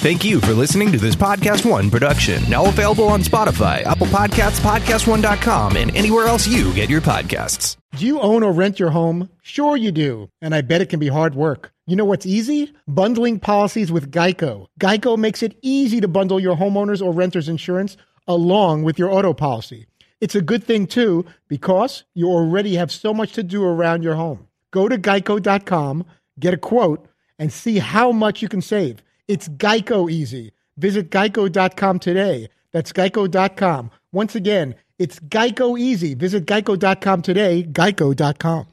Thank you for listening to this Podcast One production. Now available on Spotify, Apple Podcasts, PodcastOne.com, and anywhere else you get your podcasts. Do you own or rent your home? Sure, you do. And I bet it can be hard work. You know what's easy? Bundling policies with Geico. Geico makes it easy to bundle your homeowner's or renter's insurance along with your auto policy. It's a good thing, too, because you already have so much to do around your home. Go to geico.com, get a quote, and see how much you can save. It's Geico easy. Visit geico.com today. That's geico.com. Once again, it's Geico easy. Visit geico.com today. Geico.com.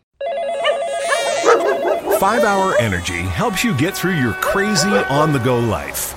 5 Hour Energy helps you get through your crazy on the go life.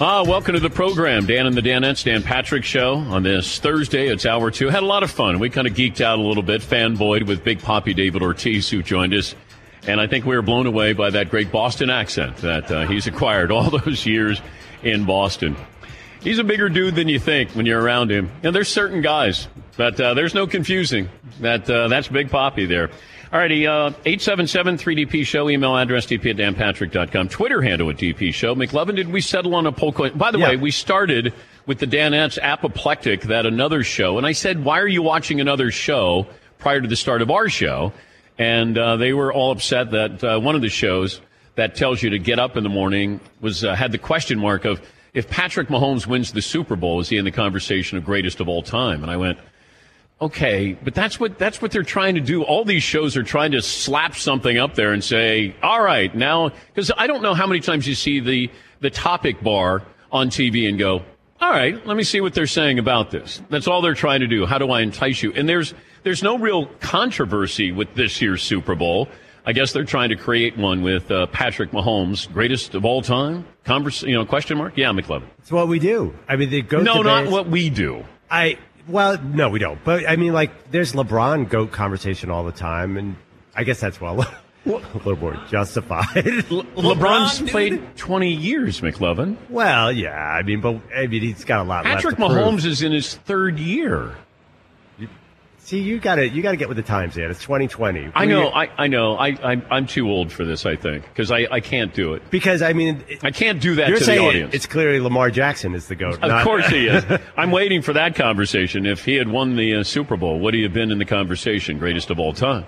Ah, welcome to the program, Dan and the Danettes, Dan Patrick Show on this Thursday. It's hour two. Had a lot of fun. We kind of geeked out a little bit, fanboyed with Big Papi David Ortiz, who joined us. And I think we were blown away by that great Boston accent that uh, he's acquired all those years in Boston. He's a bigger dude than you think when you're around him. And there's certain guys, but uh, there's no confusing that uh, that's Big Papi there. Alrighty, uh, 877-3DP Show, email address dp at danpatrick.com, Twitter handle at DP Show. McLovin, did we settle on a poll question? By the Yeah. way, we started with the Danettes apoplectic, that another show, and I said, why are you watching another show prior to the start of our show? And uh, they were all upset that uh, one of the shows that tells you to get up in the morning was uh, had the question mark of if Patrick Mahomes wins the Super Bowl, is he in the conversation of greatest of all time? And I went, okay, but that's what that's what they're trying to do. All these shows are trying to slap something up there and say, all right, now because I don't know how many times you see the the topic bar on TV and go, all right, let me see what they're saying about this. That's all they're trying to do. How do I entice you? And there's there's no real controversy with this year's Super Bowl. I guess they're trying to create one with uh, Patrick Mahomes, greatest of all time. Converse, you know, question mark? Yeah, McLovin. It's what we do. I mean, they go. No, not what we do. I well, no, we don't. But I mean, like, there's LeBron goat conversation all the time, and I guess that's well, a little more justified. LeBron's played 20 years, McLovin. well, yeah. I mean, but I mean, he's got a lot. Patrick left to prove. Mahomes is in his third year. See, you got to you got to get with the times, man. It's 2020. I know, I, I know. I, I, I'm too old for this, I think, because I, I can't do it. because I mean, it- I can't do that you're to saying the audience. it's clearly Lamar Jackson is the goat. of not- course he is. I'm waiting for that conversation. If he had won the uh, Super Bowl, would he have been in the conversation, greatest of all time?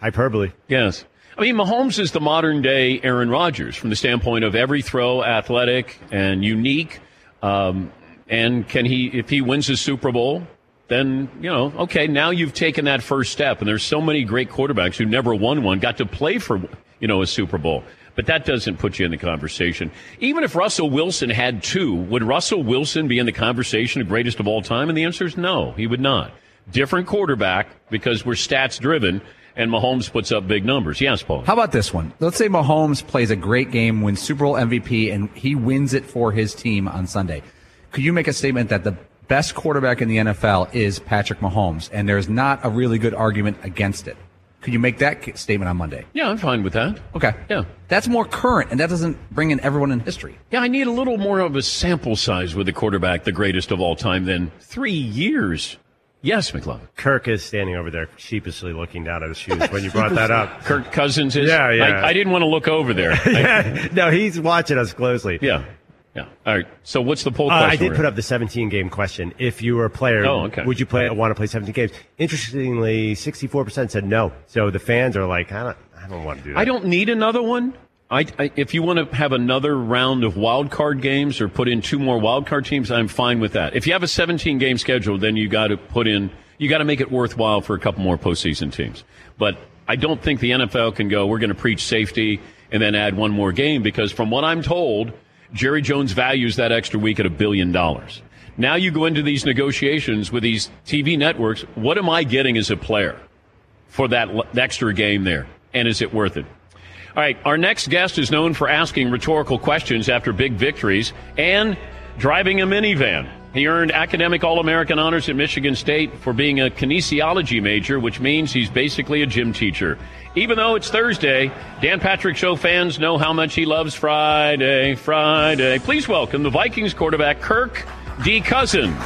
hyperbole. Yes. I mean, Mahomes is the modern day Aaron Rodgers from the standpoint of every throw athletic and unique. Um, and can he, if he wins his Super Bowl, then, you know, okay, now you've taken that first step. And there's so many great quarterbacks who never won one, got to play for, you know, a Super Bowl. But that doesn't put you in the conversation. Even if Russell Wilson had two, would Russell Wilson be in the conversation of greatest of all time? And the answer is no, he would not. Different quarterback because we're stats driven and Mahomes puts up big numbers. Yes, Paul. How about this one? Let's say Mahomes plays a great game, wins Super Bowl MVP, and he wins it for his team on Sunday. Could you make a statement that the best quarterback in the NFL is Patrick Mahomes, and there's not a really good argument against it? Could you make that statement on Monday? Yeah, I'm fine with that. Okay. Yeah. That's more current, and that doesn't bring in everyone in history. Yeah, I need a little more of a sample size with the quarterback, the greatest of all time, than three years. Yes, McLovin. Kirk is standing over there sheepishly looking down at his shoes when you brought that up. Kirk Cousins is. Yeah, yeah. I, I didn't want to look over there. I- yeah, no, he's watching us closely. yeah, yeah. All right. So what's the poll Uh, question? I did put up the 17 game question. If you were a player, Oh, okay. would you play want to play 17 games? Interestingly, 64% said no. So the fans are like, I don't, I don't want to do that. I don't need another one. I, I, if you want to have another round of wild card games or put in two more wild card teams, I'm fine with that. If you have a 17 game schedule, then you got to put in, you got to make it worthwhile for a couple more postseason teams. But I don't think the NFL can go. We're going to preach safety and then add one more game because, from what I'm told, Jerry Jones values that extra week at a billion dollars. Now you go into these negotiations with these TV networks. What am I getting as a player for that extra game there? And is it worth it? All right, our next guest is known for asking rhetorical questions after big victories and driving a minivan. He earned academic All American honors at Michigan State for being a kinesiology major, which means he's basically a gym teacher. Even though it's Thursday, Dan Patrick Show fans know how much he loves Friday, Friday. Please welcome the Vikings quarterback, Kirk D. Cousins.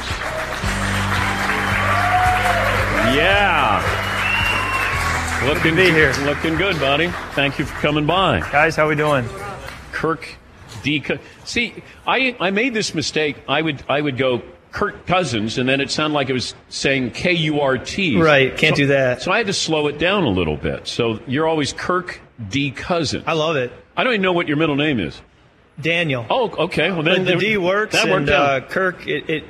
Yeah. Looking be here. Looking good, buddy. Thank you for coming by. Guys, how we doing? Kirk D. Co- See, I I made this mistake. I would I would go Kirk Cousins, and then it sounded like it was saying K U R T. Right, can't So- do that. So I had to slow it down a little bit. So you're always Kirk D. Cousins. I love it. I don't even know what your middle name is. Daniel. Oh, okay. Well, then but the D works, That worked and out. uh, Kirk, it, it,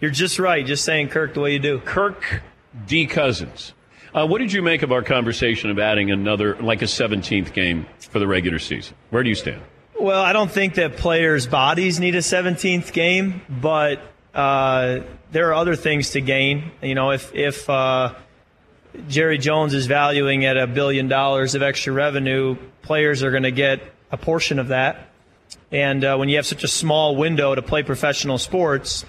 you're just right, just saying Kirk the way you do. Kirk D. Cousins. Uh, what did you make of our conversation of adding another, like a 17th game for the regular season? Where do you stand? Well, I don't think that players' bodies need a 17th game, but uh, there are other things to gain. You know, if if uh, Jerry Jones is valuing at a billion dollars of extra revenue, players are going to get a portion of that. And uh, when you have such a small window to play professional sports,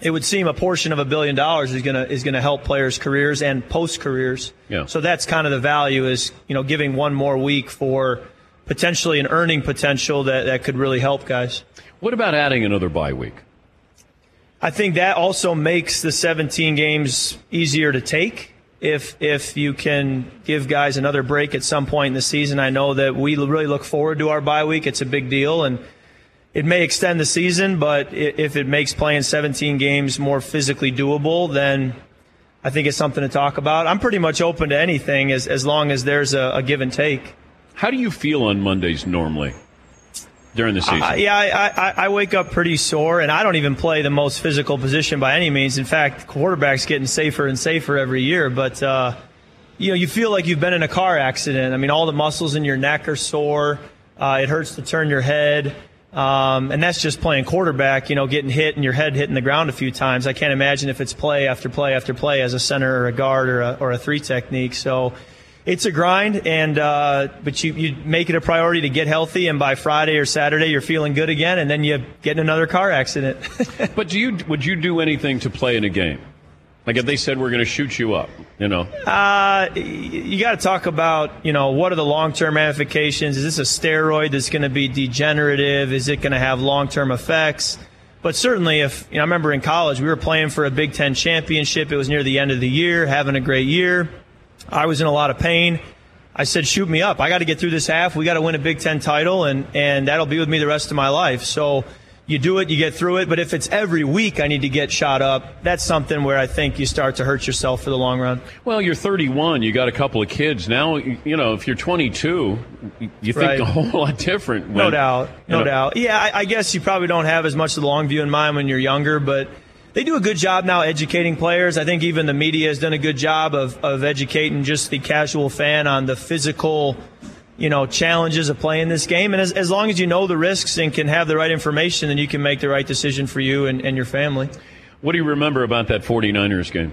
it would seem a portion of a billion dollars is going to is going to help players' careers and post careers. Yeah. So that's kind of the value is you know giving one more week for potentially an earning potential that, that could really help guys. What about adding another bye week? I think that also makes the 17 games easier to take. If if you can give guys another break at some point in the season, I know that we really look forward to our bye week. It's a big deal, and it may extend the season. But if it makes playing 17 games more physically doable, then I think it's something to talk about. I'm pretty much open to anything as as long as there's a, a give and take. How do you feel on Mondays normally during the season? Uh, yeah, I, I, I wake up pretty sore, and I don't even play the most physical position by any means. In fact, quarterback's getting safer and safer every year. But uh, you know, you feel like you've been in a car accident. I mean, all the muscles in your neck are sore. Uh, it hurts to turn your head, um, and that's just playing quarterback. You know, getting hit and your head hitting the ground a few times. I can't imagine if it's play after play after play as a center or a guard or a, or a three technique. So it's a grind, and uh, but you, you make it a priority to get healthy, and by Friday or Saturday you're feeling good again, and then you get in another car accident. but do you would you do anything to play in a game? Like if they said we're going to shoot you up, you know? uh, you got to talk about you know what are the long term ramifications? Is this a steroid that's going to be degenerative? Is it going to have long term effects? But certainly, if you know, I remember in college we were playing for a Big Ten championship. It was near the end of the year, having a great year. I was in a lot of pain. I said, shoot me up. I got to get through this half. We got to win a Big Ten title, and, and that'll be with me the rest of my life. So you do it, you get through it. But if it's every week I need to get shot up, that's something where I think you start to hurt yourself for the long run. Well, you're 31. You got a couple of kids now. You know, if you're 22, you think Right. a whole lot different. No doubt. No you know, doubt. Yeah, I, I guess you probably don't have as much of the long view in mind when you're younger, but they do a good job now educating players. I think even the media has done a good job of, of educating just the casual fan on the physical, you know, challenges of playing this game. And as, as long as you know the risks and can have the right information, then you can make the right decision for you and, and your family. What do you remember about that 49ers game?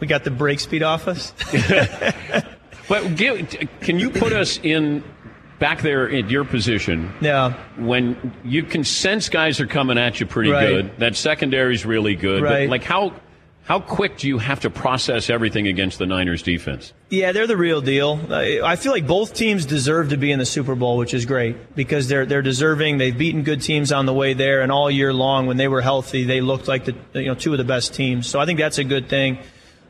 We got the break speed off us. But give, can you put us in back there in your position yeah. when you can sense guys are coming at you pretty Right. good? That secondary's really good. Right. Like how how quick do you have to process everything against the Niners defense? Yeah, they're the real deal. I I feel like both teams deserve to be in the Super Bowl, which is great because they're they're deserving. They've beaten good teams on the way there, and all year long when they were healthy, they looked like the you know two of the best teams. So I think that's a good thing.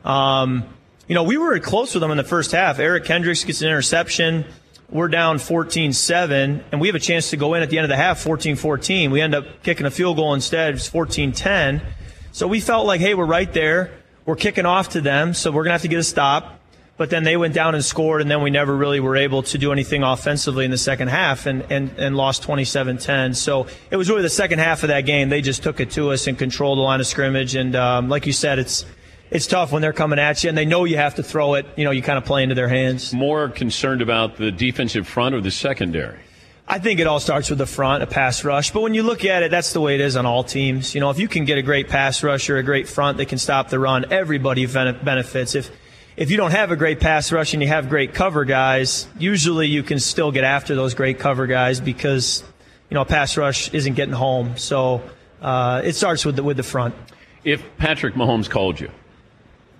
Um, you know, we were close with them in the first half. Eric Kendricks gets an interception. We're down 14-7, and we have a chance to go in at the end of the half 14-14. We end up kicking a field goal instead. It's 14-10. So we felt like, hey, we're right there. We're kicking off to them, so we're going to have to get a stop. But then they went down and scored, and then we never really were able to do anything offensively in the second half and, and, and lost 27 10. So it was really the second half of that game. They just took it to us and controlled the line of scrimmage. And um, like you said, it's it's tough when they're coming at you and they know you have to throw it. You know, you kind of play into their hands. More concerned about the defensive front or the secondary? I think it all starts with the front, a pass rush. But when you look at it, that's the way it is on all teams. You know, if you can get a great pass rush or a great front that can stop the run, everybody benefits. If if you don't have a great pass rush and you have great cover guys, usually you can still get after those great cover guys because you know a pass rush isn't getting home. So uh, it starts with the, with the front. If Patrick Mahomes called you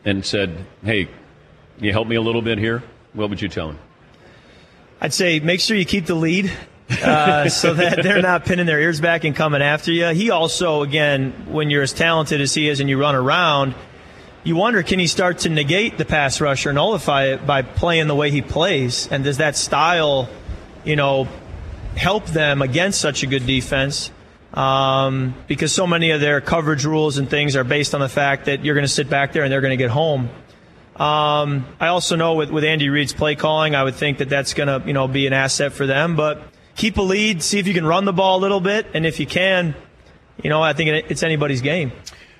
and said, "Hey, can you help me a little bit here," what would you tell him? I'd say make sure you keep the lead uh, so that they're not pinning their ears back and coming after you. He also, again, when you're as talented as he is and you run around, you wonder can he start to negate the pass rusher, nullify it by playing the way he plays, and does that style, you know, help them against such a good defense? Um, because so many of their coverage rules and things are based on the fact that you're going to sit back there and they're going to get home. Um, I also know with, with Andy Reid's play calling, I would think that that's going to you know be an asset for them. But keep a lead, see if you can run the ball a little bit, and if you can, you know I think it's anybody's game.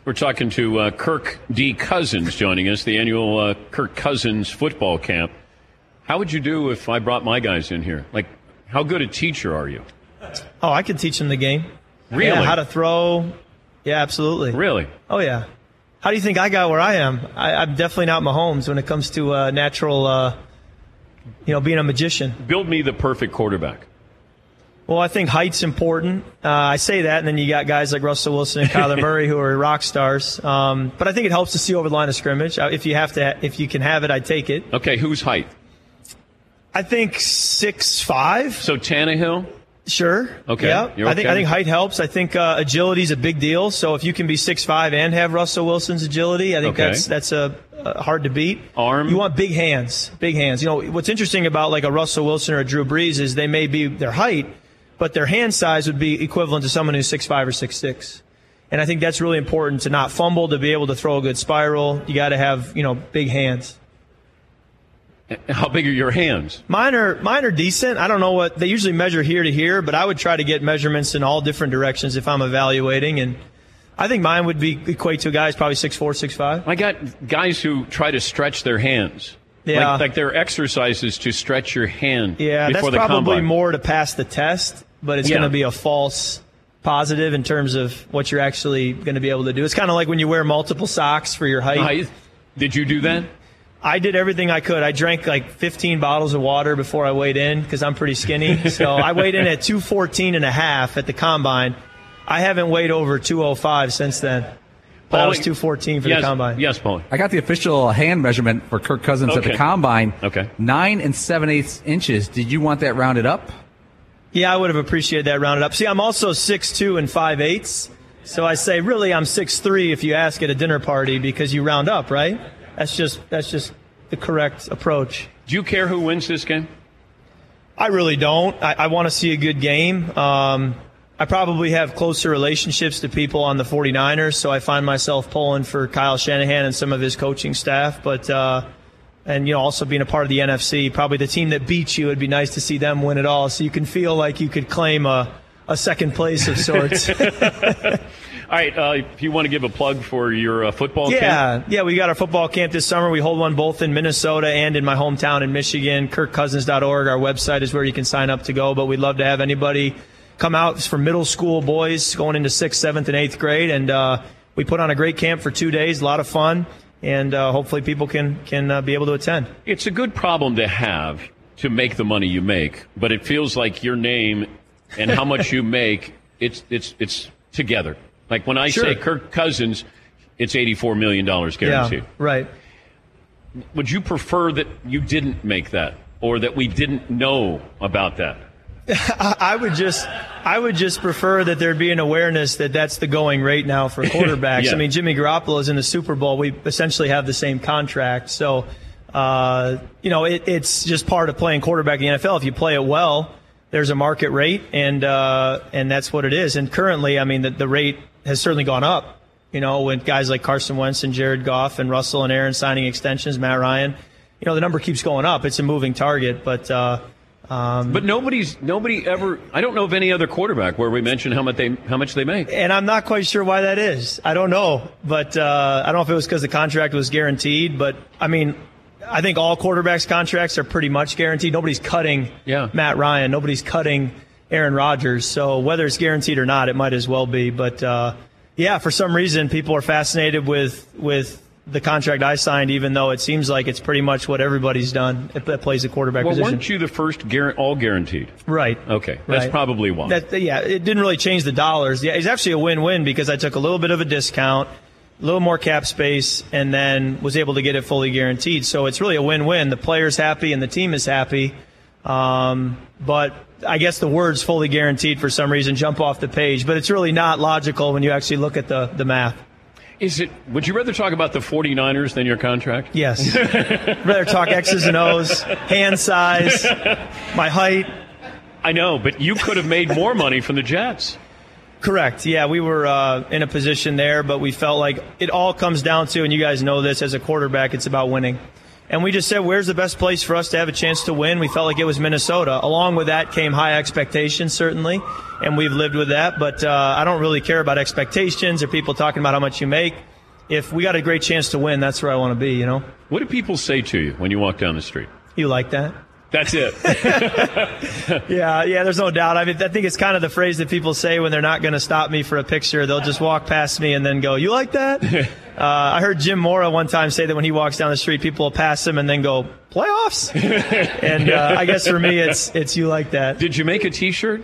We're talking to uh, Kirk D. Cousins joining us, the annual uh, Kirk Cousins football camp. How would you do if I brought my guys in here? Like, how good a teacher are you? Oh, I can teach them the game. Really? Yeah, how to throw. Yeah, absolutely. Really? Oh, yeah. How do you think I got where I am? I, am definitely not Mahomes when it comes to uh, natural, uh, you know, being a magician. Build me the perfect quarterback. Well, I think height's important. Uh, I say that, and then you got guys like Russell Wilson and Kyler Murray who are rock stars. Um, but I think it helps to see over the line of scrimmage. Uh, if you have to, if you can have it, I'd take it. Okay, who's height? I think six five. So Tannehill. Sure. Okay. Yeah. Okay. I think I think height helps. I think uh, agility is a big deal. So if you can be six five and have Russell Wilson's agility, I think okay. that's that's a, a, hard to beat. Arm. You want big hands. Big hands. You know what's interesting about like a Russell Wilson or a Drew Brees is they may be their height, but their hand size would be equivalent to someone who's six five or six six. And I think that's really important to not fumble, to be able to throw a good spiral. You got to have you know big hands. How big are your hands? Mine are mine are decent. I don't know what they usually measure here to here, but I would try to get measurements in all different directions if I'm evaluating. And I think mine would be equate to guy's probably six four, six five. I got guys who try to stretch their hands. Yeah, like, like there are exercises to stretch your hand. Yeah, that's probably combine. more to pass the test, but it's Yeah. going to be a false positive in terms of what you're actually going to be able to do. It's kind of like when you wear multiple socks for your height. Height. Did you do that? I did everything I could. I drank like 15 bottles of water before I weighed in because I'm pretty skinny. So I weighed in at 214 and a half at the combine. I haven't weighed over 205 since then. But I was 214 for yes, the combine. Yes, Paulie. I got the official hand measurement for Kirk Cousins at the combine. Okay. Nine and seven eighths inches. Did you want that rounded up? Yeah, I would have appreciated that rounded up. See, I'm also 6'2 and 5 eighths. So I say, really, I'm 6'3 if you ask at a dinner party because you round up, right? That's just that's just the correct approach. Do you care who wins this game? I really don't. I, I want to see a good game. Um, I probably have closer relationships to people on the 49ers, so I find myself pulling for Kyle Shanahan and some of his coaching staff. But uh, and you know, also being a part of the NFC, probably the team that beats you, it'd be nice to see them win it all, so you can feel like you could claim a, a second place of sorts. All right. Uh, if you want to give a plug for your uh, football camp. Yeah, yeah, we got our football camp this summer. We hold one both in Minnesota and in my hometown in Michigan. KirkCousins.org, our website is where you can sign up to go. But we'd love to have anybody come out It's for middle school boys going into sixth, seventh, and eighth grade. And uh, we put on a great camp for two days, a lot of fun, and uh, hopefully people can can uh, be able to attend. It's a good problem to have to make the money you make, but it feels like your name and how much you make, it's it's it's together. Like when I Sure. say Kirk Cousins, it's eighty-four million dollars guaranteed. Yeah, right. Would you prefer that you didn't make that, or that we didn't know about that? I, I would just, I would just prefer that there be an awareness that that's the going rate now for quarterbacks. Yeah. I mean, Jimmy Garoppolo is in the Super Bowl. We essentially have the same contract, so uh, you know it, it's just part of playing quarterback in the NFL. If you play it well, there's a market rate, and uh, and that's what it is. And currently, I mean, the, the rate has certainly gone up. You know, when guys like Carson Wentz and Jared Goff and Russell and Aaron signing extensions, Matt Ryan, you know, the number keeps going up. It's a moving target, but. Uh, um, But nobody's nobody ever. I don't know of any other quarterback where we mention how much they how much they make. and I'm not quite sure why that is. I don't know, but uh, I don't know if it was because the contract was guaranteed. But I mean, I think all quarterbacks' contracts are pretty much guaranteed. Nobody's cutting Yeah. Matt Ryan. Nobody's cutting Aaron Rodgers. So whether it's guaranteed or not, it might as well be. But uh, yeah, for some reason, people are fascinated with with the contract I signed, even though it seems like it's pretty much what everybody's done that plays the quarterback Well, position. weren't you the first guar- all guaranteed? Right. Okay, that's Right. probably why. That, yeah, it didn't really change the dollars. Yeah, it's actually a win-win because I took a little bit of a discount, a little more cap space, and then was able to get it fully guaranteed. So it's really a win-win. The player's happy and the team is happy. Um, but I guess the words fully guaranteed for some reason jump off the page, but it's really not logical when you actually look at the, the math. Is it? Would you rather talk about the 49ers than your contract? Yes. rather talk X's and O's, hand size, my height. I know, but you could have made more money from the Jets. Correct. Yeah, we were uh, in a position there, but we felt like it all comes down to, and you guys know this as a quarterback, it's about winning. And we just said, where's the best place for us to have a chance to win? We felt like it was Minnesota. Along with that came high expectations, certainly, and we've lived with that. But uh, I don't really care about expectations or people talking about how much you make. If we got a great chance to win, that's where I want to be, you know? What do people say to you when you walk down the street? You like that? That's it. Yeah, yeah, there's no doubt. I mean, I think it's kind of the phrase that people say when they're not going to stop me for a picture. They'll just walk past me and then go, "You like that?" uh, I heard Jim Mora one time say that when he walks down the street, people will pass him and then go, "Playoffs." and uh, I guess for me, it's it's you like that. Did you make a T-shirt?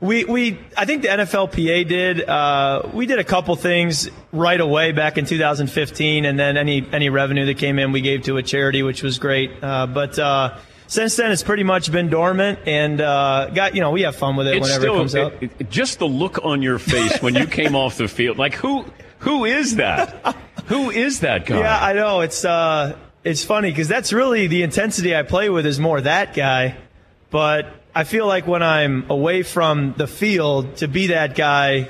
We we I think the NFLPA did. Uh, we did a couple things right away back in 2015, and then any any revenue that came in, we gave to a charity, which was great. Uh, but uh, since then, it's pretty much been dormant, and uh, got you know we have fun with it It's whenever still it comes up. it- it- just the look on your face when you came off the field. Like who? Who is that? Who is that guy? Yeah, I know. It's uh, it's funny because that's really the intensity I play with is more that guy. But I feel like when I'm away from the field to be that guy,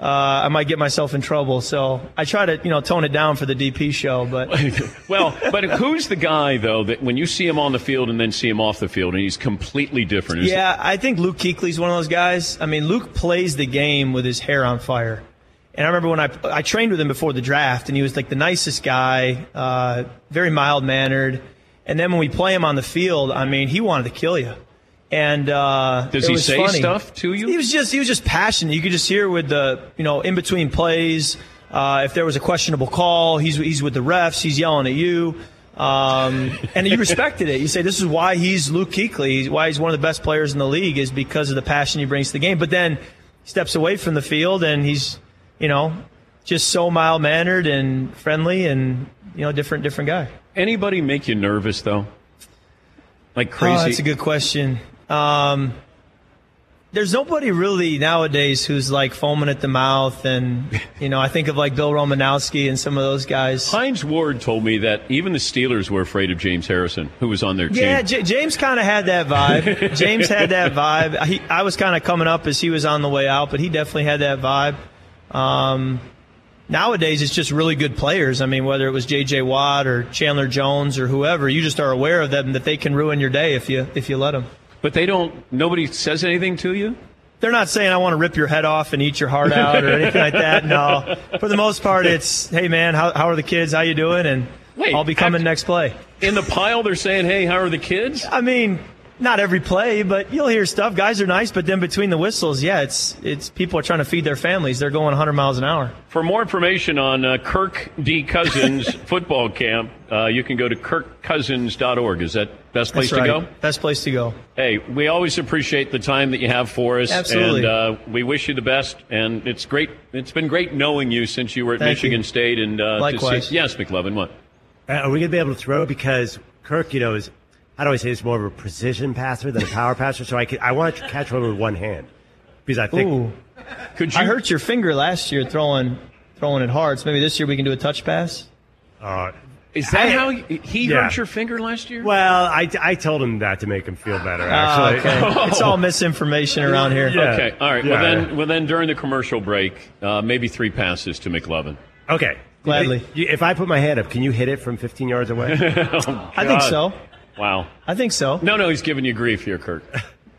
uh, I might get myself in trouble. So I try to you know tone it down for the DP show. But well, but who's the guy though that when you see him on the field and then see him off the field and he's completely different? Yeah, I think Luke Kuechly's one of those guys. I mean, Luke plays the game with his hair on fire. And I remember when I I trained with him before the draft, and he was like the nicest guy, uh, very mild mannered. And then when we play him on the field, I mean, he wanted to kill you. And uh, Does he say funny. stuff to you? He was just he was just passionate. You could just hear with the you know in between plays. Uh, if there was a questionable call, he's he's with the refs. He's yelling at you. Um, and you respected it. You say this is why he's Luke Kuechly, why he's one of the best players in the league is because of the passion he brings to the game. But then he steps away from the field and he's, you know, just so mild mannered and friendly and you know different different guy. Anybody make you nervous though? Like Oh, crazy? that's a good question. Um, there's nobody really nowadays who's like foaming at the mouth, and you know, I think of like Bill Romanowski and some of those guys. Hines Ward told me that even the Steelers were afraid of James Harrison, who was on their team. Yeah, J- James kind of had that vibe. James had that vibe. He, I was kind of coming up as he was on the way out, but he definitely had that vibe. Um, nowadays, it's just really good players. I mean, whether it was J.J. Watt or Chandler Jones or whoever, you just are aware of them that they can ruin your day if you if you let them. But they don't. Nobody says anything to you. They're not saying I want to rip your head off and eat your heart out or anything like that. No, for the most part, it's hey man, how, how are the kids? How you doing? And Wait, I'll be coming next play. In the pile, they're saying, "Hey, how are the kids?" I mean, not every play, but you'll hear stuff. Guys are nice, but then between the whistles, yeah, it's it's people are trying to feed their families. They're going 100 miles an hour. For more information on uh, Kirk D. Cousins football camp, uh, you can go to kirkcousins.org. Is that best place That's to right. go? Best place to go. Hey, we always appreciate the time that you have for us, Absolutely. and uh, we wish you the best. And it's great. It's been great knowing you since you were at Thank Michigan you. State. And uh, to Likewise. see, yes, McLovin, what? Uh, Are we going to be able to throw? Because Kirk, you know, is how do I say? He's more of a precision passer than a power passer. So I could, I want to catch one with one hand because I think Ooh, Could you? I hurt your finger last year throwing throwing it hard. So maybe this year we can do a touch pass. uh, Is that I- how he, he Yeah. hurt your finger last year? Well, I, I told him that to make him feel better. Ah, Actually, okay. it's all misinformation around here. Yeah. Okay, all right. Yeah. Well, then, well, then during the commercial break, uh, maybe three passes to McLovin. okay. Gladly. If I put my hand up, can you hit it from 15 yards away? I think so. Wow. I think so. No, no, he's giving you grief here, Kirk.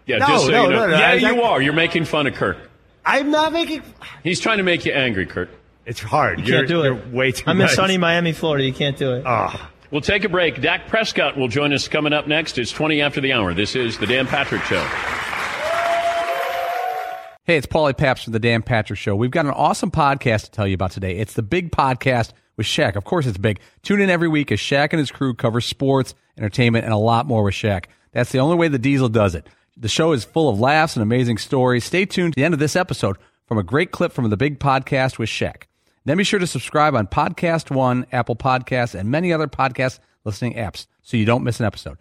Yeah, No, just so no, you know. no, no, Yeah, I- you I- are. You're making fun of Kirk. I'm not making. He's trying to make you angry, Kirk. It's hard. You can't do you're, it. You're way too. I'm in sunny Miami, Florida. You can't do it. Ah. We'll take a break. Dak Prescott will join us coming up next. It's 20 after the hour. This is the Dan Patrick Show. Hey, it's Paulie Paps from the Dan Patrick Show. We've got an awesome podcast to tell you about today. It's the big podcast with Shaq. Of course, it's big. Tune in every week as Shaq and his crew cover sports, entertainment, and a lot more with Shaq. That's the only way the Diesel does it. The show is full of laughs and amazing stories. Stay tuned to the end of this episode from a great clip from the big podcast with Shaq. Then be sure to subscribe on Podcast One, Apple Podcasts, and many other podcast listening apps so you don't miss an episode.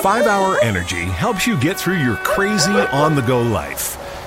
5 Hour Energy helps you get through your crazy on the go life.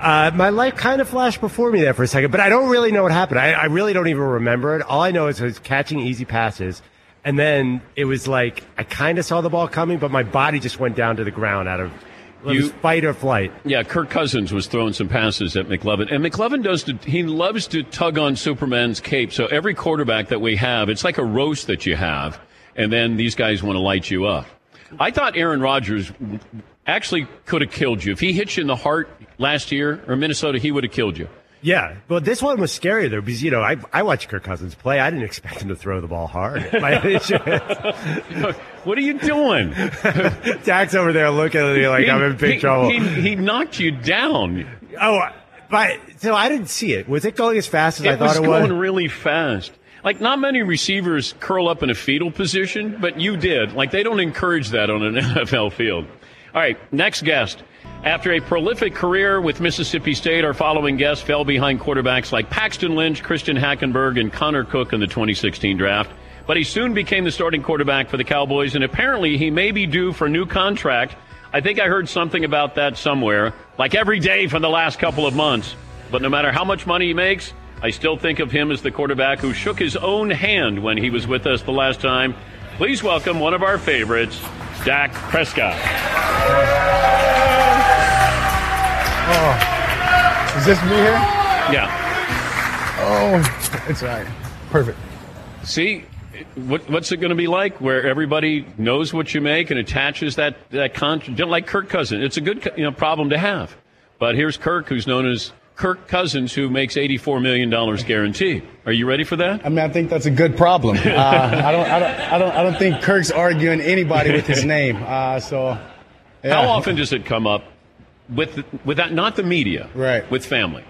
Uh, my life kind of flashed before me there for a second, but I don't really know what happened. I, I really don't even remember it. All I know is I was catching easy passes, and then it was like I kind of saw the ball coming, but my body just went down to the ground out of You- fight or flight. Yeah, Kirk Cousins was throwing some passes at McLovin, and McLovin does. To, he loves to tug on Superman's cape. So every quarterback that we have, it's like a roast that you have, and then these guys want to light you up. I thought Aaron Rodgers actually could have killed you if he hit you in the heart last year or Minnesota. He would have killed you. Yeah, but this one was scary though because you know I I watched Kirk Cousins play. I didn't expect him to throw the ball hard. What are you doing? Dak's over there looking at me like I'm in big he, trouble. He, he knocked you down. oh, but so I didn't see it. Was it going as fast as I thought It was it going really fast. Like not many receivers curl up in a fetal position, but you did. Like they don't encourage that on an NFL field. All right, next guest. After a prolific career with Mississippi State, our following guest fell behind quarterbacks like Paxton Lynch, Christian Hackenberg, and Connor Cook in the 2016 draft. But he soon became the starting quarterback for the Cowboys, and apparently he may be due for a new contract. I think I heard something about that somewhere, like every day for the last couple of months. But no matter how much money he makes, I still think of him as the quarterback who shook his own hand when he was with us the last time. Please welcome one of our favorites, Dak Prescott. Oh. Is this me here? Yeah. Oh, it's all right. Perfect. See, what, what's it going to be like where everybody knows what you make and attaches that, that contract? Like Kirk Cousins. It's a good you know, problem to have. But here's Kirk, who's known as Kirk Cousins, who makes $84 million guarantee. Are you ready for that? I mean, I think that's a good problem. Uh, I don't, I don't, I don't, I don't think Kirk's arguing anybody with his name. Uh, so, yeah. How often does it come up with, with that, not the media, Right. with family?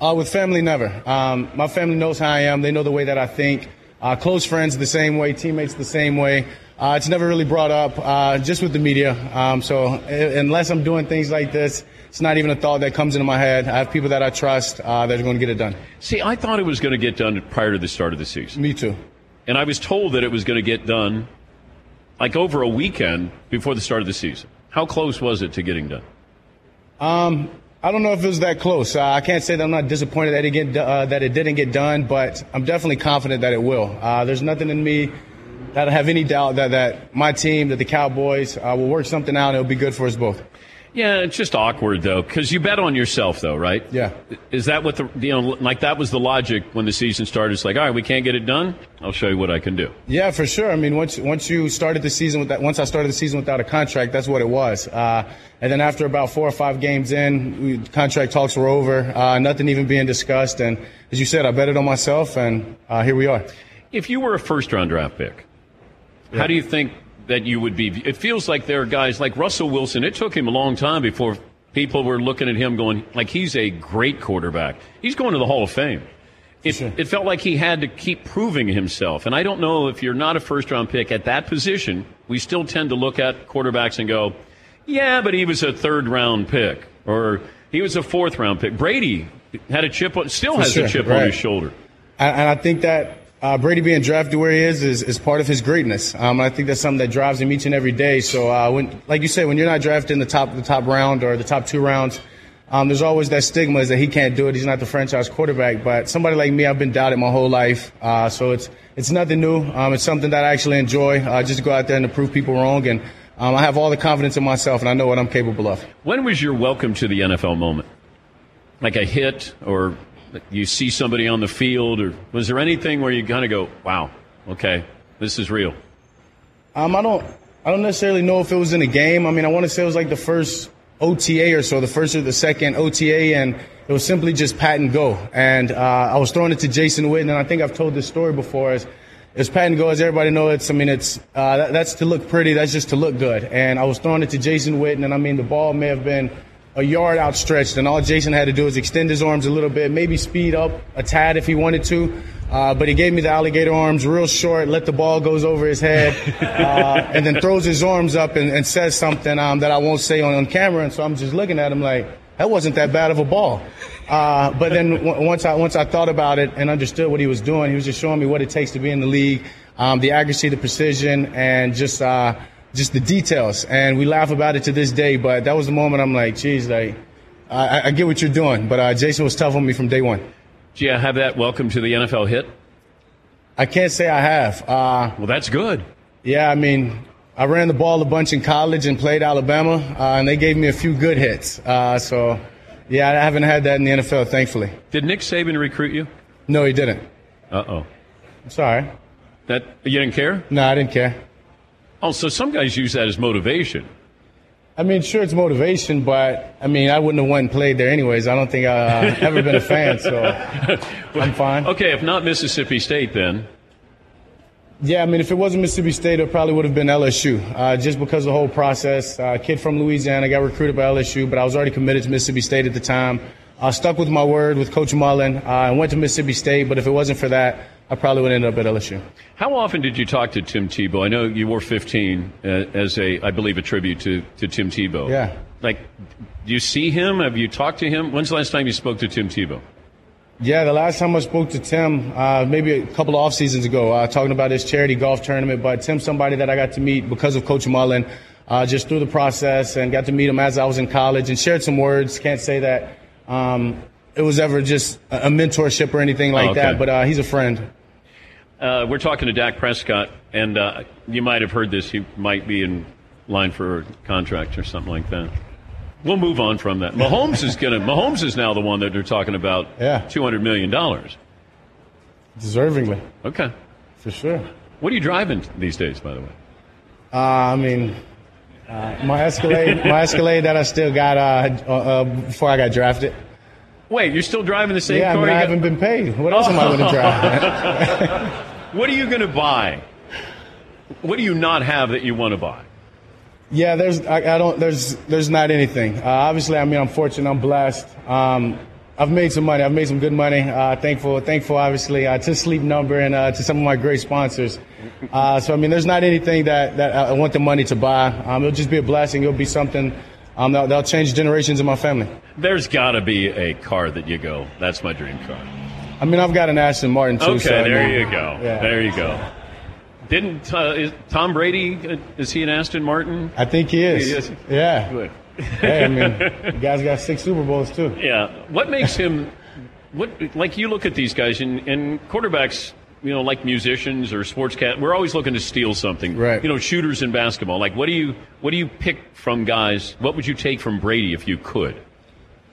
Uh, with family, never. Um, my family knows how I am. They know the way that I think. Uh, close friends the same way, teammates the same way. Uh, it's never really brought up, uh, just with the media. Um, so unless I'm doing things like this, it's not even a thought that comes into my head. I have people that I trust uh, that are going to get it done. See, I thought it was going to get done prior to the start of the season. Me too. And I was told that it was going to get done like over a weekend before the start of the season. How close was it to getting done? Um, I don't know if it was that close. Uh, I can't say that I'm not disappointed that it, get, uh, that it didn't get done, but I'm definitely confident that it will. Uh, there's nothing in me that I have any doubt that, that my team, that the Cowboys, uh, will work something out and it'll be good for us both. Yeah, it's just awkward though, because you bet on yourself though, right? Yeah. Is that what the you know like that was the logic when the season started? It's like, all right, we can't get it done. I'll show you what I can do. Yeah, for sure. I mean, once once you started the season with that, once I started the season without a contract, that's what it was. Uh, and then after about four or five games in, we, contract talks were over. Uh, nothing even being discussed. And as you said, I bet it on myself, and uh, here we are. If you were a first round draft pick, how do you think that you would be? It feels like there are guys like Russell Wilson. It took him a long time before people were looking at him going like he's a great quarterback. He's going to the Hall of Fame. It, it felt like he had to keep proving himself. And I don't know if you're not a first round pick at that position, we still tend to look at quarterbacks and go, yeah, but he was a third round pick or he was a fourth round pick. Brady had a chip, on, still For has sure, a chip on his shoulder. And I think that uh, Brady being drafted where he is is, is part of his greatness. Um, I think that's something that drives him each and every day. So uh, when, like you said, when you're not drafted in the top the top round or the top two rounds, um, there's always that stigma is that he can't do it. He's not the franchise quarterback. But somebody like me, I've been doubted my whole life. Uh, so it's it's nothing new. Um, it's something that I actually enjoy. Uh, just to go out there and to prove people wrong. And um, I have all the confidence in myself, and I know what I'm capable of. When was your welcome to the NFL moment? Like a hit, or you see somebody on the field, or was there anything where you kind of go, "Wow, okay, This is real. Um, I don't, I don't necessarily know if it was in a game. I mean, I want to say it was like the first OTA or so, the first or the second OTA, and it was simply just pat and go. And uh, I was throwing it to Jason Witten, and I think I've told this story before. As it's pat and go, as everybody knows. It's, I mean, it's uh, that, that's to look pretty. That's just to look good. And I was throwing it to Jason Witten, and I mean, the ball may have been a yard outstretched, and all Jason had to do was extend his arms a little bit, maybe speed up a tad if he wanted to. Uh, but he gave me the alligator arms real short, let the ball goes over his head, uh, and then throws his arms up and, and says something um, that I won't say on, on camera. And so I'm just looking at him like, that wasn't that bad of a ball. Uh, but then w- once I once I thought about it and understood what he was doing, he was just showing me what it takes to be in the league, um, the accuracy, the precision, and just uh, just the details. And we laugh about it to this day. But that was the moment I'm like, geez, like I, I get what you're doing. But uh, Jason was tough on me from day one. Do you have that welcome to the NFL hit? I can't say I have. Uh, well, that's good. Yeah, I mean, I ran the ball a bunch in college and played Alabama, uh, and they gave me a few good hits. Uh, so, yeah, I haven't had that in the NFL, thankfully. Did Nick Saban recruit you? No, he didn't. Uh oh. I'm sorry. That you didn't care? No, I didn't care. Oh, so some guys use that as motivation. I mean, sure, it's motivation, but I mean, I wouldn't have went and played there anyways. I don't think I've ever been a fan, so I'm fine. Okay, if not Mississippi State, then. Yeah, I mean, if it wasn't Mississippi State, it probably would have been LSU, uh, just because of the whole process. Uh, kid from Louisiana, got recruited by LSU, but I was already committed to Mississippi State at the time. I stuck with my word with Coach Mullen. Uh, I went to Mississippi State, but if it wasn't for that, I probably would end up at LSU. How often did you talk to Tim Tebow? I know you wore 15 uh, as a, I believe, a tribute to, to Tim Tebow. Yeah. Like, do you see him? Have you talked to him? When's the last time you spoke to Tim Tebow? Yeah, the last time I spoke to Tim, uh, maybe a couple of off seasons ago, uh, talking about his charity golf tournament. But Tim's somebody that I got to meet because of Coach Mullen, uh, just through the process, and got to meet him as I was in college and shared some words. Can't say that um, it was ever just a, mentorship or anything like Oh, okay. that, but uh, he's a friend. Uh, we're talking to Dak Prescott, and uh, you might have heard this. He might be in line for a contract or something like that. We'll move on from that. Mahomes is going to. Mahomes is now the one that they're talking about. Yeah. two hundred million dollars. Deservingly, Okay. for sure. What are you driving these days, by the way? Uh, I mean, uh, my Escalade, my Escalade that I still got uh, uh, uh, before I got drafted. Wait, you're still driving the same Yeah, I car? mean, I you got- haven't been paid. What else am I going to drive? What are you going to buy? What do you not have that you want to buy? Yeah, there's I, I don't there's there's not anything. Uh, obviously, I mean I'm fortunate, I'm blessed. Um, I've made some money. I've made some good money. Uh, thankful, thankful, obviously, uh, to Sleep Number and uh, to some of my great sponsors. Uh, so I mean, there's not anything that, that I want the money to buy. Um, it'll just be a blessing. It'll be something um, that, that'll change generations in my family. There's got to be a car that you go. That's my dream car. I mean, I've got an Aston Martin too. Okay, so, I there mean, you go. Yeah. There you go. Didn't uh, is Tom Brady? uh, Is he an Aston Martin? I think he is. He is. Yeah. Good. hey, I mean, the guy's got six Super Bowls too. Yeah. What makes him? What like you look at these guys and, and quarterbacks. You know, like musicians or sportscat, we're always looking to steal something. Right. You know, shooters in basketball. Like, what do you what do you pick from guys? What would you take from Brady if you could?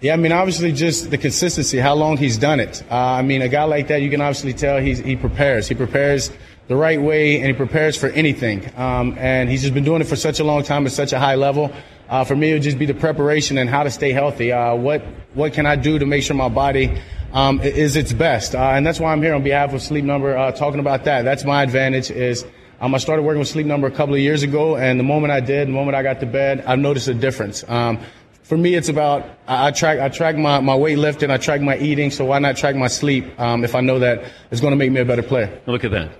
Yeah, I mean, obviously, just the consistency, how long he's done it. Uh, I mean, a guy like that, you can obviously tell he's, he prepares. He prepares the right way, and he prepares for anything. Um, and he's just been doing it for such a long time at such a high level. Uh, for me, it would just be the preparation and how to stay healthy. Uh, what what can I do to make sure my body um, is its best? Uh, and that's why I'm here on behalf of Sleep Number, uh, talking about that. That's my advantage. Is um, I started working with Sleep Number a couple of years ago, and the moment I did, the moment I got to bed, I've noticed a difference. Um, for me, it's about I, I track I track my, my weightlifting, I track my eating. So why not track my sleep um, if I know that it's going to make me a better player? Look at that.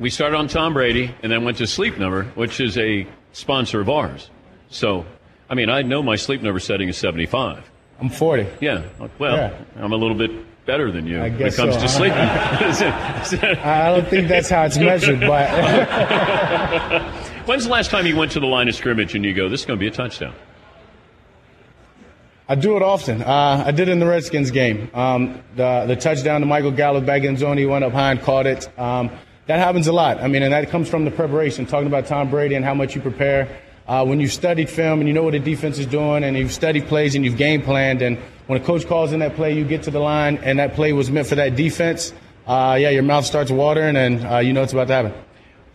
We started on Tom Brady and then went to Sleep Number, which is a sponsor of ours. So, I mean, I know my Sleep Number setting is 75. I'm 40. Yeah. Well, Yeah. I'm a little bit better than you when it comes so. to sleeping. I don't think that's how it's measured, but When's the last time you went to the line of scrimmage and you go, this is going to be a touchdown? I do it often. Uh, I did it in the Redskins game. Um, the, the touchdown to Michael Gallup back in zone, he went up high and caught it. Um, that happens a lot. I mean, and that comes from the preparation, talking about Tom Brady and how much you prepare. Uh, when you've studied film and you know what the defense is doing and you've studied plays and you've game planned, and when a coach calls in that play, you get to the line and that play was meant for that defense, uh, yeah, your mouth starts watering and uh, you know it's about to happen.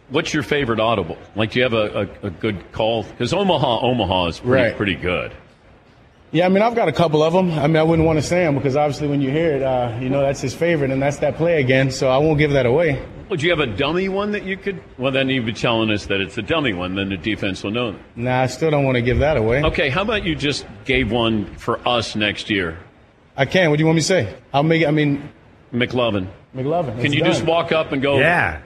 what's your favorite audible? Like, do you have a, a, a good call? Because Omaha, Omaha is pretty, Right. pretty good. Yeah, I mean, I've got a couple of them. I mean, I wouldn't want to say them because obviously when you hear it, uh, you know that's his favorite, and that's that play again. So I won't give that away. Would you have a dummy one that you could? Well, then you'd be telling us that it's a dummy one. Then the defense will know. Nah, I still don't want to give that away. Okay, how about you just gave one for us next year, I can. What do you want me to say? I'll make. I mean, McLovin? McLovin. Can it's you just walk up and go? Yeah.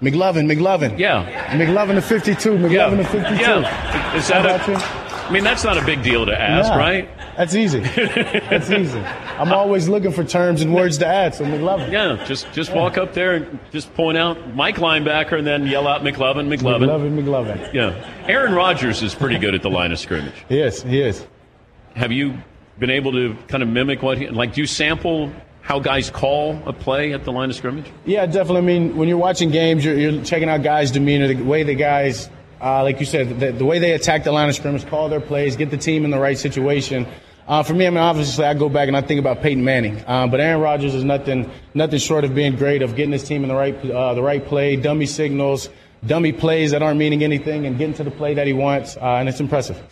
McLovin, McLovin. Yeah. McLovin to 52. McLovin Yeah. to 52. Yeah. Is that How a, you? I mean, that's not a big deal to ask, Nah, right? That's easy. That's easy. I'm always looking for terms and words to add, so McLovin. Yeah, just just walk up there and just point out Mike linebacker and then yell out McLovin, McLovin. McLovin, McLovin. Yeah. Aaron Rodgers is pretty good at the line of scrimmage. He is. He is. Have you been able to kind of mimic what he, like do you sample how guys call a play at the line of scrimmage? Yeah, definitely. I mean, when you're watching games, you're, you're checking out guys' demeanor, the way the guys, uh, like you said, the, the way they attack the line of scrimmage, call their plays, get the team in the right situation. Uh, for me, I mean, obviously, I go back and I think about Peyton Manning, uh, but Aaron Rodgers is nothing, nothing short of being great, of getting his team in the right, uh, the right play, dummy signals, dummy plays that aren't meaning anything, and getting to the play that he wants, uh, and it's impressive.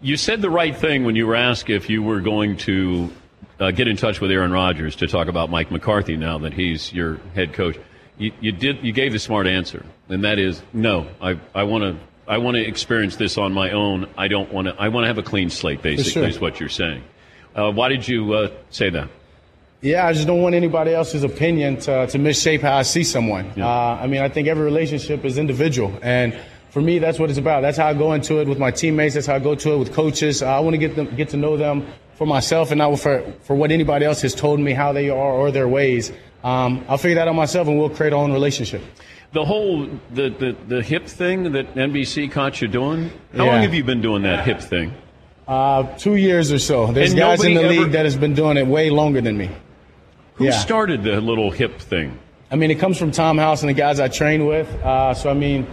You said the right thing when you were asked if you were going to uh, get in touch with Aaron Rodgers to talk about Mike McCarthy now that he's your head coach. You, you did. You gave the smart answer, and that is no. I I want to. I want to experience this on my own. I don't want to. I want to have a clean slate. Basically, sure. is what you're saying. Uh, why did you uh, say that? Yeah, I just don't want anybody else's opinion to, to misshape how I see someone. Uh, I mean, I think every relationship is individual. And for me, that's what it's about. That's how I go into it with my teammates. That's how I go to it with coaches. I want to get them, get to know them for myself and not for, for what anybody else has told me how they are or their ways. Um, I'll figure that out myself and we'll create our own relationship. The whole the, the, the hip thing that NBC caught you doing. How Yeah. long have you been doing that hip thing? Uh, two years or so. There's And guys in the nobody league that has been doing it way longer than me. Who Yeah. started the little hip thing? I mean, it comes from Tom House and the guys I train with. Uh, so, I mean,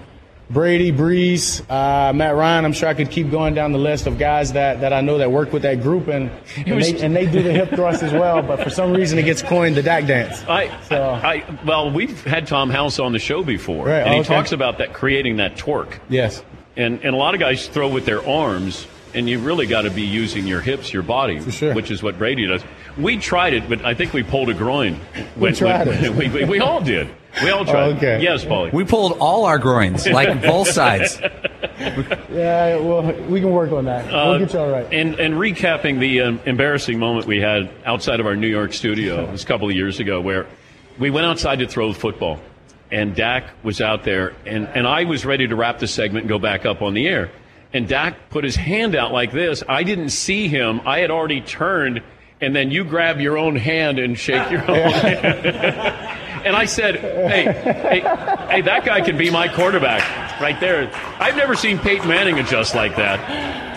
Brady, Brees, uh, Matt Ryan, I'm sure I could keep going down the list of guys that, that I know that work with that group, and, and, was- they, and they do the hip thrust as well, but for some reason it gets coined the Dak dance. I, So- I, well, we've had Tom House on the show before, Right, and he okay. talks about that creating that torque. Yes. And and a lot of guys throw with their arms, and you really got to be using your hips, your body, sure. which is what Brady does. We tried it, but I think we pulled a groin. We tried it. We, we, we all did. We all tried. it. okay. Yes, Paulie. We pulled all our groins, like both sides. Yeah, well, we can work on that. we'll get you all right. And, and recapping the um, embarrassing moment we had outside of our New York studio, it was a couple of years ago, where we went outside to throw the football, and Dak was out there, and, and I was ready to wrap the segment and go back up on the air. And Dak put his hand out like this. I didn't see him. I had already turned, and then you grab your own hand and shake your own hand. and I said, hey, hey, hey, that guy can be my quarterback right there. I've never seen Peyton Manning adjust like that.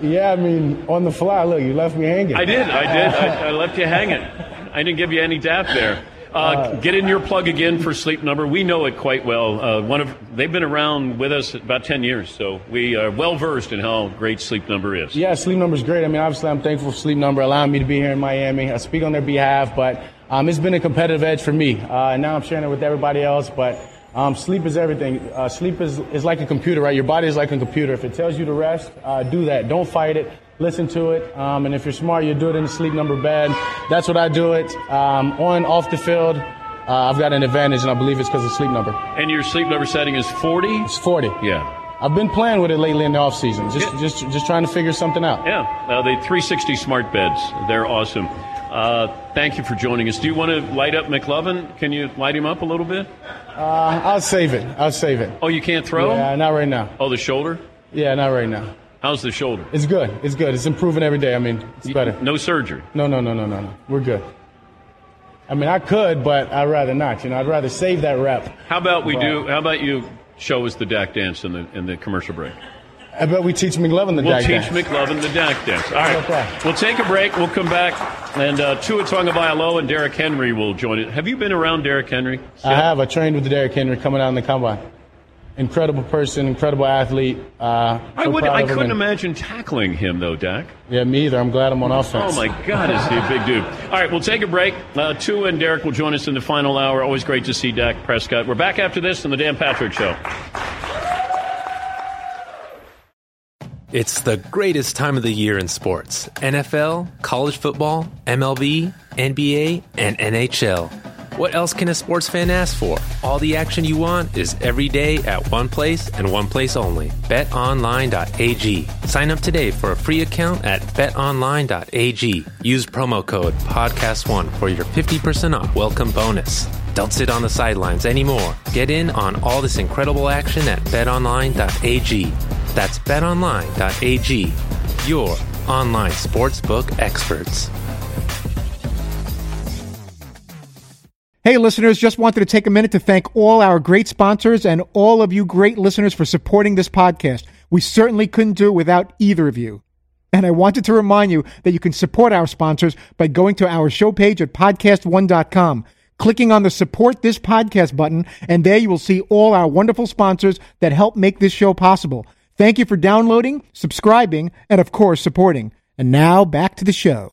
Yeah, I mean, on the fly, look, you left me hanging. I did. I did. I, I left you hanging. I didn't give you any dap there. Uh, get in your plug again for Sleep Number. We know it quite well. Uh, one of they've been around with us about ten years, so we are well versed in how great Sleep Number is. Yeah, Sleep Number is great. I mean, obviously, I'm thankful for Sleep Number allowing me to be here in Miami. I speak on their behalf, but um, it's been a competitive edge for me. Uh, and now I'm sharing it with everybody else. But um, sleep is everything. Uh, sleep is, is like a computer, right? Your body is like a computer. If it tells you to rest, uh, do that. Don't fight it. Listen to it. Um, and if you're smart, you do it in the Sleep Number bed. That's what I do it. Um, on, off the field, uh, I've got an advantage, and I believe it's because of Sleep Number. And your Sleep Number setting is forty. It's 40. Yeah. I've been playing with it lately in the off season, just Yeah. just just trying to figure something out. Yeah, uh, the 360 smart beds. They're awesome. Uh, thank you for joining us. Do you want to light up McLovin? Can you light him up a little bit? Uh, I'll save it. I'll save it. Oh, you can't throw? Yeah, not right now. Oh, the shoulder? Yeah, not right now. How's the shoulder? It's good. It's good. It's improving every day. I mean, it's better. No surgery. No, no, no, no, no, no. We're good. I mean, I could, but I'd rather not. You know, I'd rather save that rep. How about we Right. do? How about you show us the Dak dance in the in the commercial break? I bet we teach McLovin the We'll Dak teach dance. McLovin the Dak dance. All right, Okay. we'll take a break. We'll come back, and uh, Tua Tagovailoa and Derrick Henry will join it. Have you been around Derrick Henry? I have. I trained with Derrick Henry coming out in the combine. incredible person, incredible athlete. Uh, I would. I couldn't and- imagine tackling him though, Dak. Yeah, me either. I'm glad I'm on offense. Oh my God, is he a big dude? All right, we'll take a break. Uh, Tua and Derrick will join us in the final hour. Always great to see Dak Prescott. We're back after this on the Dan Patrick Show. It's the greatest time of the year in sports NFL, college football, MLB, NBA, and NHL. What else can a sports fan ask for? All the action you want is every day at one place and one place only. BetOnline.ag. Sign up today for a free account at BetOnline.ag. Use promo code PODCAST1 for your 50% off welcome bonus. Don't sit on the sidelines anymore. Get in on all this incredible action at betonline.ag. That's betonline.ag, your online sportsbook experts. Hey, listeners, just wanted to take a minute to thank all our great sponsors and all of you great listeners for supporting this podcast. We certainly couldn't do it without either of you. And I wanted to remind you that you can support our sponsors by going to our show page at podcast1.com, clicking on the support this podcast button, and there you will see all our wonderful sponsors that help make this show possible. Thank you for downloading, subscribing, and of course, supporting. And now back to the show.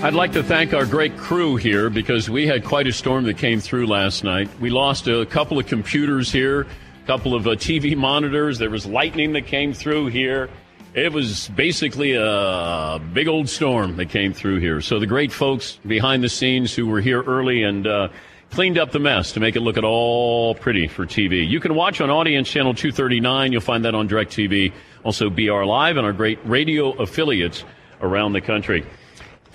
I'd like to thank our great crew here because we had quite a storm that came through last night. We lost a couple of computers here, a couple of uh, TV monitors. There was lightning that came through here. It was basically a big old storm that came through here. So the great folks behind the scenes who were here early and uh, cleaned up the mess to make it look at all pretty for TV. You can watch on Audience Channel 239. You'll find that on DirecTV. Also BR Live and our great radio affiliates around the country.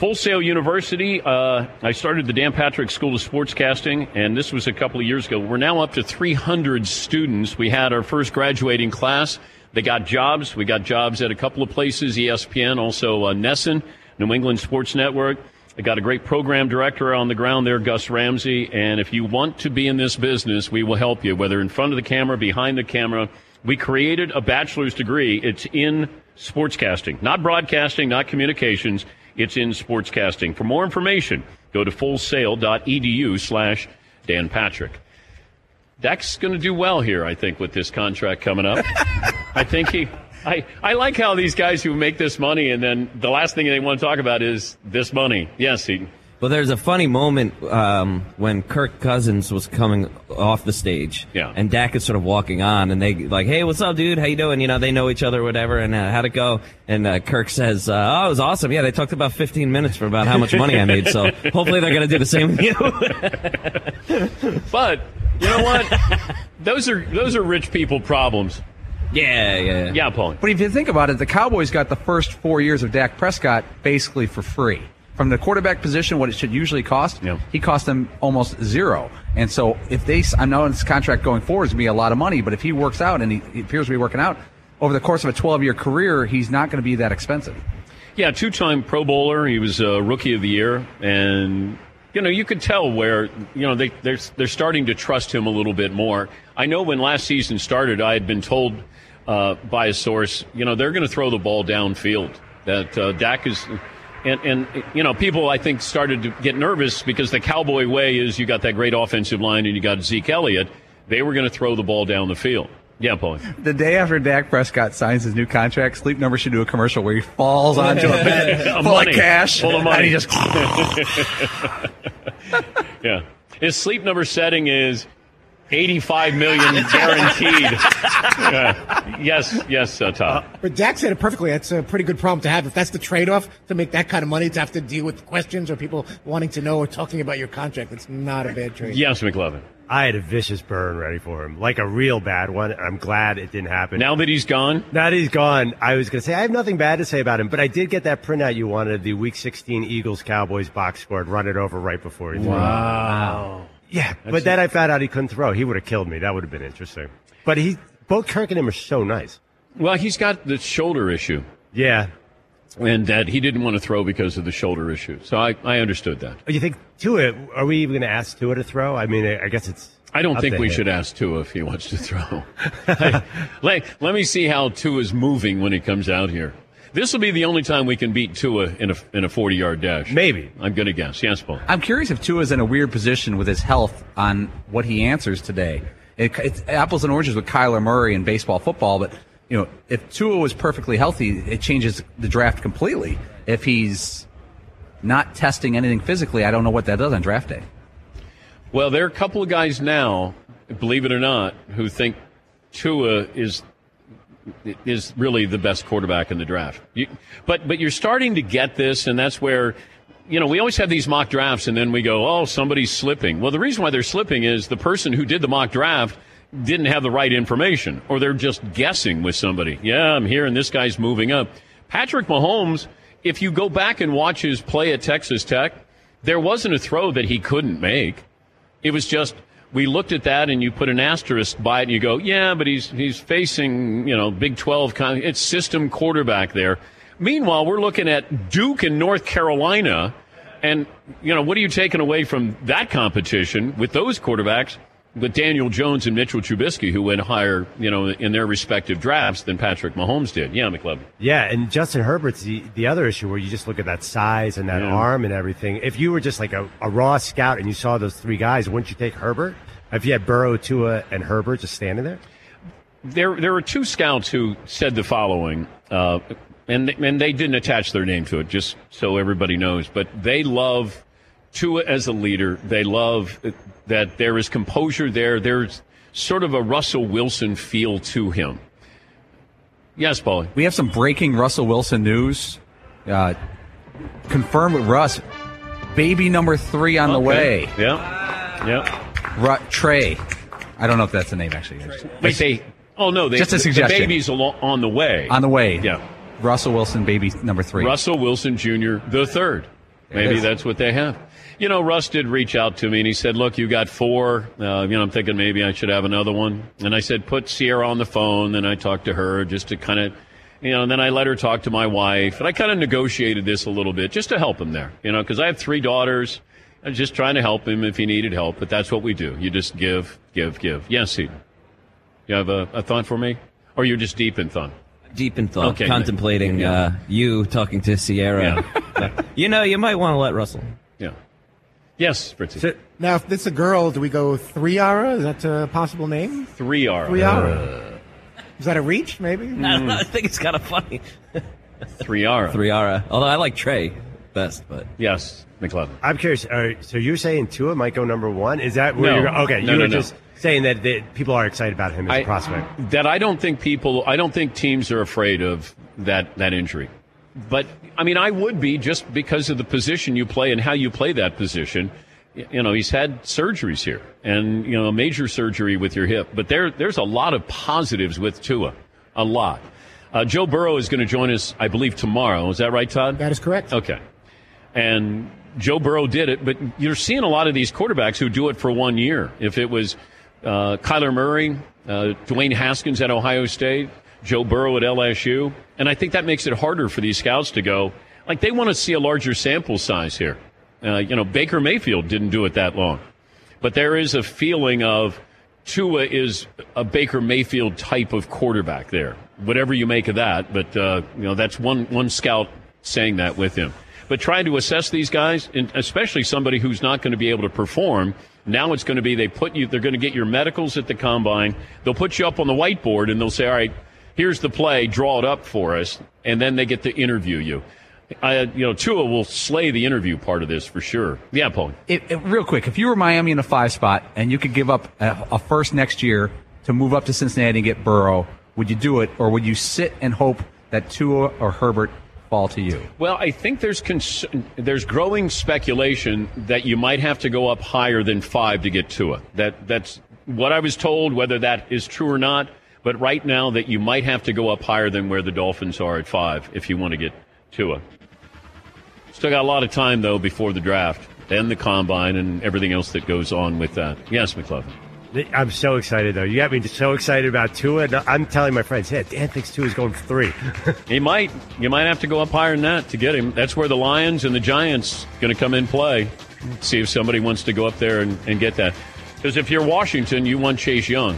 Full Sail University. Uh, I started the Dan Patrick School of Sportscasting, and this was a couple of years ago. We're now up to 300 students. We had our first graduating class. They got jobs. We got jobs at a couple of places, ESPN, also uh, NESN, New England Sports Network. I got a great program director on the ground there, Gus Ramsey. And if you want to be in this business, we will help you, whether in front of the camera, behind the camera. We created a bachelor's degree. It's in sportscasting, not broadcasting, not communications. It's in sportscasting. For more information, go to fullsail.edu slash Dan Patrick. Dak's going to do well here, I think, with this contract coming up. I think he. I, I like how these guys who make this money and then the last thing they want to talk about is this money. Yes, Eaton. Well, there's a funny moment um, when Kirk Cousins was coming off the stage, Yeah. and Dak is sort of walking on, and they like, "Hey, what's up, dude? How you doing?" You know, they know each other, whatever. And uh, how'd it go? And uh, Kirk says, uh, "Oh, it was awesome. Yeah, they talked about 15 minutes for about how much money I made. So hopefully they're gonna do the same with you." But you know what? those are those are rich people problems. yeah, yeah, Yeah, Paul. But if you think about it, the Cowboys got the first four years of Dak Prescott basically for free. From the quarterback position, what it should usually cost, Yeah. he cost them almost zero. And so if they, I know his contract going forward is going to be a lot of money, but if he works out and he, he appears to be working out over the course of a 12 year career, he's not going to be that expensive. Yeah, two-time Pro Bowler. He was uh, Rookie of the Year, and you know you could tell where you know they they're they're starting to trust him a little bit more. I know when last season started, I had been told uh, by a source, you know, they're going to throw the ball downfield. That uh, Dak is. And, and you know people I think started to get nervous because the Cowboy way is you got that great offensive line and you got Zeke Elliott. They were going to throw the ball down the field. Yeah, Paul. The day after Dak Prescott signs his new contract, Sleep Number should do a commercial where he falls onto a bed full Money. of cash, Full of and money. he just Yeah. His sleep number setting is 85 million guaranteed. Yeah. Yes, yes, uh, Tom. But Dak said it perfectly. That's a pretty good problem to have. If that's the trade-off to make that kind of money, to have to deal with questions or people wanting to know or talking about your contract, it's not a bad trade. Yes, McLovin. I had a vicious burn ready for him, like a real bad one. I'm glad it didn't happen. Now that he's gone, Now that he's gone, I was going to say I have nothing bad to say about him, but I did get that printout you wanted, the Week 16 Eagles Cowboys box score, and run it over right before he threw. Wow. Yeah, That's but then. I found out he couldn't throw. He would have killed me. That would have been interesting. But he, both Kirk and him are so nice. Well, he's got the shoulder issue. Yeah. And that he didn't want to throw because of the shoulder issue. So I, I understood that. Oh, You think Tua? Are we even going to ask Tua to throw? I mean, I guess it's. I don't think we should ask Tua if he wants to throw. let, let me see how Tua's moving when he comes out here. This will be the only time we can beat Tua in a in a forty yard dash. Maybe. I'm going to guess. Yes, Paul. I'm curious if Tua's in a weird position with his health on what he answers today. It, it's apples and oranges with Kyler Murray and baseball, football, but you know, if Tua was perfectly healthy, it changes the draft completely. If he's not testing anything physically, I don't know what that does on draft day. Well, there are a couple of guys now, believe it or not, who think Tua is is really the best quarterback in the draft. You, but but you're starting to get this, and that's where you know we always have these mock drafts, and then we go, oh, somebody's slipping. Well, the reason why they're slipping is the person who did the mock draft didn't have the right information, or they're just guessing with somebody. Yeah, I'm here, and this guy's moving up. Patrick Mahomes, if you go back and watch his play at Texas Tech, there wasn't a throw that he couldn't make. It was just we looked at that and you put an asterisk by it and you go, yeah, but he's he's facing you know Big Twelve. Con- it's system quarterback there. Meanwhile, we're looking at Duke and North Carolina, and you know what are you taking away from that competition with those quarterbacks? With Daniel Jones and Mitchell Trubisky, who went higher, you know, in their respective drafts than Patrick Mahomes did. Yeah, McLovin. Yeah, and Justin Herbert's the, the other issue where you just look at that size and that Yeah. arm and everything. If you were just like a, a raw scout and you saw those three guys, wouldn't you take Herbert? If you had Burrow, Tua, and Herbert just standing there? there there were two scouts who said the following, uh, and and they didn't attach their name to it, just so everybody knows. But they love Tua as a leader. They love that there is composure there. There's sort of a Russell Wilson feel to him. Yes, Paulie. We have some breaking Russell Wilson news. Uh, confirmed with Russ. Baby number three on the way. Yeah, yeah. Ru- Trey. I don't know if that's the name actually. But they. Oh no, they, Just a suggestion. The baby's on the way. On the way. Yeah. Russell Wilson, baby number three. Russell Wilson Jr. the third. Maybe that's what they have. You know, Russ did reach out to me and he said, "Look, you got four. Uh, you know, I'm thinking maybe I should have another one." And I said, "Put Ciara on the phone." Then I talked to her just to kind of, you know, and then I let her talk to my wife, and I kind of negotiated this a little bit just to help him there. You know, because I have three daughters. I was just trying to help him if he needed help. But that's what we do. You just give, give, give. Yes, Eden. You have a, a thought for me, or you're just deep in thought? Deep in thought, Okay, contemplating yeah. uh, you talking to Ciara. You know, you might want to let Russell. Yeah. Yes, Fritzy. Now, if it's a girl, do we go three Ara? Is that a possible name? Three R. Three Ara. Is that a reach? Maybe. I don't know. I think it's kind of funny. Three R. Three Ara. Although I like Trey best, but Yes, McLovin. I'm curious. Uh, so you're saying Tua might go number one? Is that where No. you're Okay, No, you no, were no. just saying that, that people are excited about him as a prospect. That I don't think people, I don't think teams are afraid of that that injury. But I mean, I would be just because of the position you play and how you play that position. You know, he's had surgeries here, and you know, a major surgery with your hip. But there, there's a lot of positives with Tua, a lot. Uh, Joe Burrow is going to join us, I believe, tomorrow. Is that right, Todd? That is correct. Okay. And Joe Burrow did it, but you're seeing a lot of these quarterbacks who do it for one year. If it was uh, Kyler Murray, uh, Dwayne Haskins at Ohio State, Joe Burrow at LSU, and I think that makes it harder for these scouts to go. Like they want to see a larger sample size here. Uh, you know, Baker Mayfield didn't do it that long, but there is a feeling of Tua is a Baker Mayfield type of quarterback there. Whatever you make of that, but uh, you know that's one one scout saying that with him. But trying to assess these guys, and especially somebody who's not going to be able to perform, now it's going to be they put you. They're going to get your medicals at the combine. They'll put you up on the whiteboard and they'll say, "All right, here's the play. Draw it up for us," and then they get to interview you. I, you know, Tua will slay the interview part of this for sure. Yeah, Paul. It, it- real quick, if you were Miami in a five spot and you could give up a, a first next year to move up to Cincinnati and get Burrow, would you do it, or would you sit and hope that Tua or Herbert fall to you? Well, I think there's cons- there's growing speculation that you might have to go up higher than five to get Tua. That that's what I was told. Whether that is true or not, but right now that you might have to go up higher than where the Dolphins are at five if you want to get Tua. Still got a lot of time though before the draft. and the combine and everything else that goes on with that. Yes, McLovin. I'm so excited though. You got me so excited about Tua. I'm telling my friends, yeah, Dan thinks Tua is going for three. he might. You might have to go up higher than that to get him. That's where the Lions and the Giants going to come in play. See if somebody wants to go up there and, and get that. Because if you're Washington, you want Chase Young,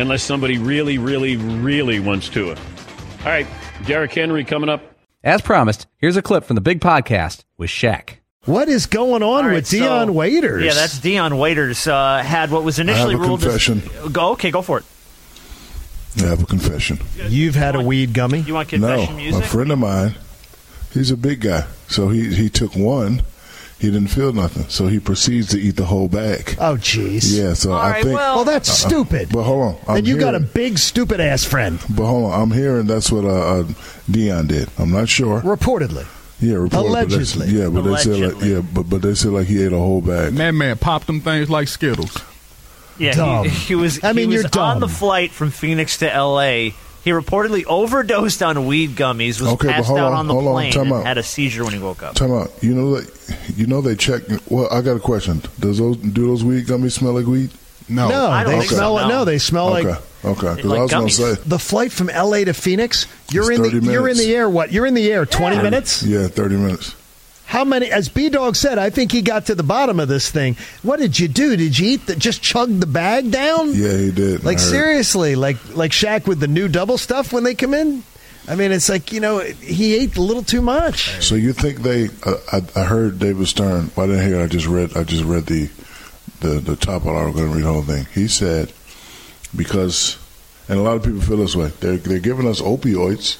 unless somebody really, really, really wants to it. All right, Derrick Henry coming up. As promised, here's a clip from the big podcast with Shaq. What is going on right, with Dion so, Waiters? Yeah, that's Dion Waiters. Uh, had what was initially I have a ruled confession. as go. Okay, go for it. I have a confession. You've had a weed gummy. You want confession no, music? a friend of mine. He's a big guy, so he he took one. He didn't feel nothing, so he proceeds to eat the whole bag. Oh, jeez. Yeah, so All I right, think. well- Well, that's Uh-uh. stupid. But hold on, I'm and you got a big stupid ass friend, But hold on, I'm hearing that's what uh, uh, Dion did. I'm not sure. reportedly. Yeah, reported, but Allegedly. yeah, but they said like yeah, but but they said like he ate a whole bag. That man popped them things like Skittles. Yeah, Dumb. He, he was. I mean, he was you're on dumb. the flight from Phoenix to L.A. He reportedly overdosed on weed gummies, was Okay, passed out on, on the hold on, plane, time and out. had a seizure when he woke up. Time out. You know that you know they check. Well, I got a question. Does those do those weed gummies smell like weed? No, No, I don't they think so, smell. no. No, they smell okay, like okay. Okay. Because like I was going to say the flight from L.A. to Phoenix. You're It's in the 30 you're in the air. What? You're in the air. Twenty minutes. yeah, thirty minutes. How many? As B Dog said, I think he got to the bottom of this thing. What did you do? Did you eat the just chug the bag down? Yeah, he did. Like seriously, like like Shaq with the new double stuff when they come in. I mean, it's like you know he ate a little too much. So you think they? Uh, I, I heard David Stern. Well, I didn't hear. I just read. I just read the the the top of the article. Going to read the whole thing. He said because, and a lot of people feel this way. They're they're giving us opioids.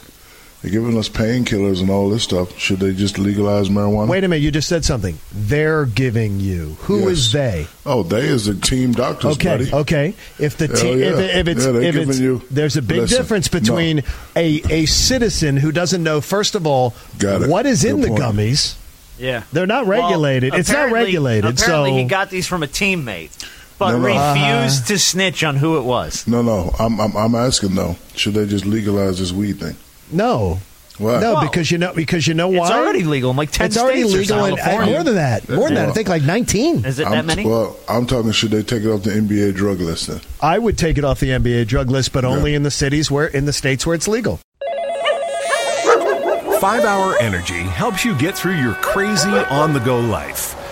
They're giving us painkillers and all this stuff. Should they just legalize marijuana? Wait a minute, you just said something. They're giving you. Who is Yes. they? Oh, they is the team doctors, Okay, buddy. okay. If the team, yeah. if, if it's, Yeah, if it's you- there's a big Listen, difference no. between a a citizen who doesn't know first of all Got it. what is in Good the point. gummies. Yeah, They're not Well, regulated. it's not regulated. Apparently, so he got these from a teammate, but No, no. refused uh-huh. to snitch on who it was. No, no. I'm, I'm I'm asking though. Should they just legalize this weed thing? No. Why? No, Well, because you know because you know why It's already legal in like ten it's already states or legal in uh, more than that. More than that. I think like 19. Is it I'm, that many? Well, I'm talking. Should they take it off the NBA drug list then? I would take it off the NBA drug list, but only in the cities where in the states where it's legal. 5 Hour Energy helps you get through your crazy on the go life.